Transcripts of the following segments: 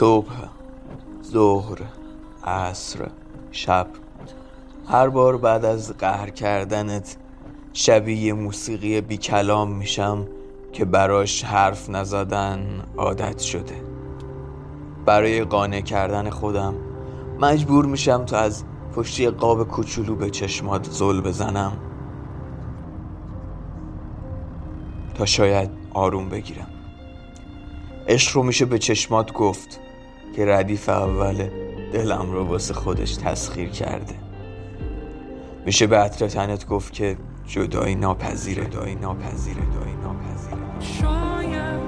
صبح ظهر عصر شب. هر بار بعد از قهر کردنت شبیه موسیقی بی کلام میشم که براش حرف نزدن عادت شده. برای قانع کردن خودم مجبور میشم تا از پشتی قاب کوچولو به چشمات زل بزنم. تا شاید آروم بگیرم. عشق رو میشه به چشمات گفت. که ردیف اول دلم رو واسه خودش تسخیر کرده. میشه به عطر تنت گفت که جدایی ناپذیره دایی ناپذیره دایی ناپذیره. شاید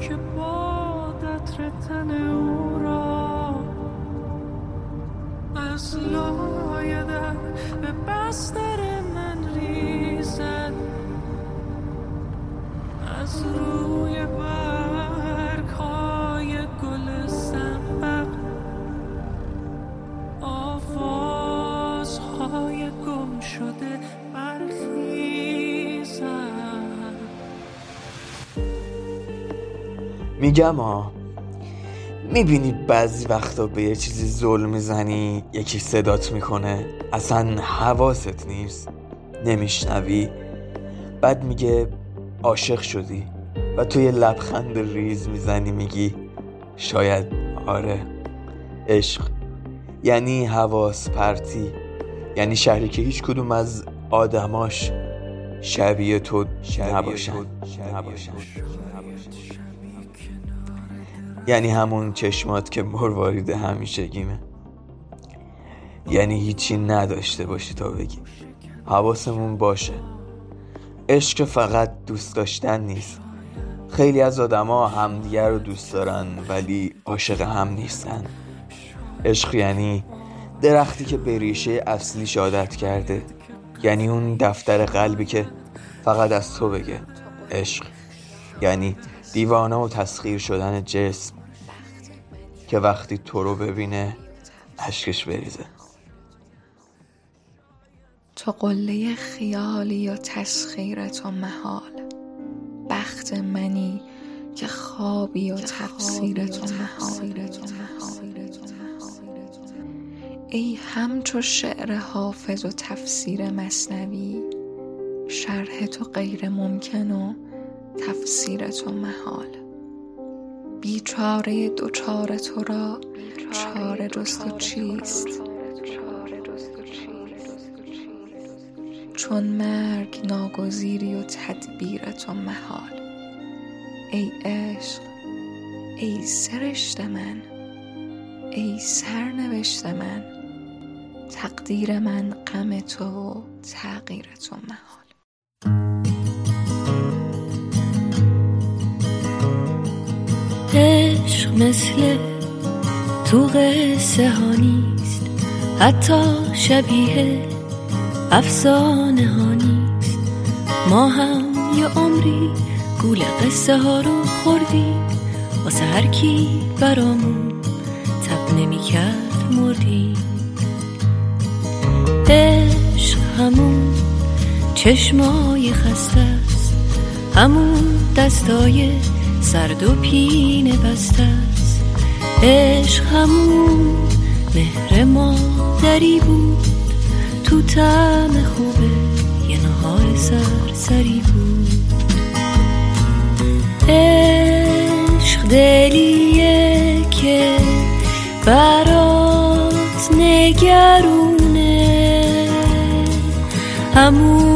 که با عطر تن او را از لای در به بستر من ریزد. از روی میگم ها می‌بینی بعضی وقتا به یه چیزی ظلم می‌زنی یکی صدات می‌کنه اصلا حواست نیست نمیشنوی بعد میگه عاشق شدی و تو یه لبخند ریز می‌زنی میگی شاید آره عشق یعنی حواس پرتی یعنی شهری که هیچ کدوم از آدماش شبیه تو نباشن نباشن. یعنی همون چشمات که مروارید همیشگیمه یعنی هیچی نداشته باشی تا بگی. حواسمون باشه. عشق فقط دوست داشتن نیست. خیلی از آدما همدیگه رو دوست دارن ولی عاشق هم نیستن. عشق یعنی درختی که به ریشه اصلیش عادت کرده. یعنی اون دفتر قلبی که فقط از تو بگه. عشق. یعنی دیوانه و تسخیر شدن جسم. که وقتی تو رو ببینه اشکش بریزه. تو قله خیالی و تسخیرت و محال. بخت منی که خوابی و تفسیرت و محال. ای همچو شعر حافظ و تفسیر مصنوی شرح تو غیر ممکن و تفسیر تو محال. بیچاره دوچار تو را. چاره جست و چیست؟ چون مرگ ناگزیری و تدبیر تو محال. ای عشق ای سرشت من ای سرنوشت من تقدیر من غم تو و تغییر تو محال. مثل تو قصه ها نیست. حتی شبیه افسانه ها نیست. ما هم یه عمری گول قصه ها رو خوردیم. واسه هر کی برامون تب نمی کرد مردیم. عشق همون چشمای خسته است. همون دستای سرد و پینه بسته است. عشق همون مهر مادری بود. تو تم خوبه یه نهار سرسری بود. عشق دلیه که برات نگرونه. همون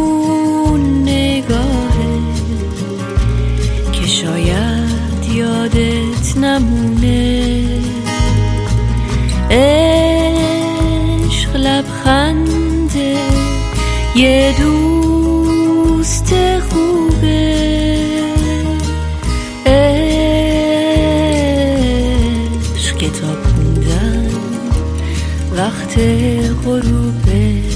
یه دوست خوبه. عشق کتاب خوندن وقت غروبه.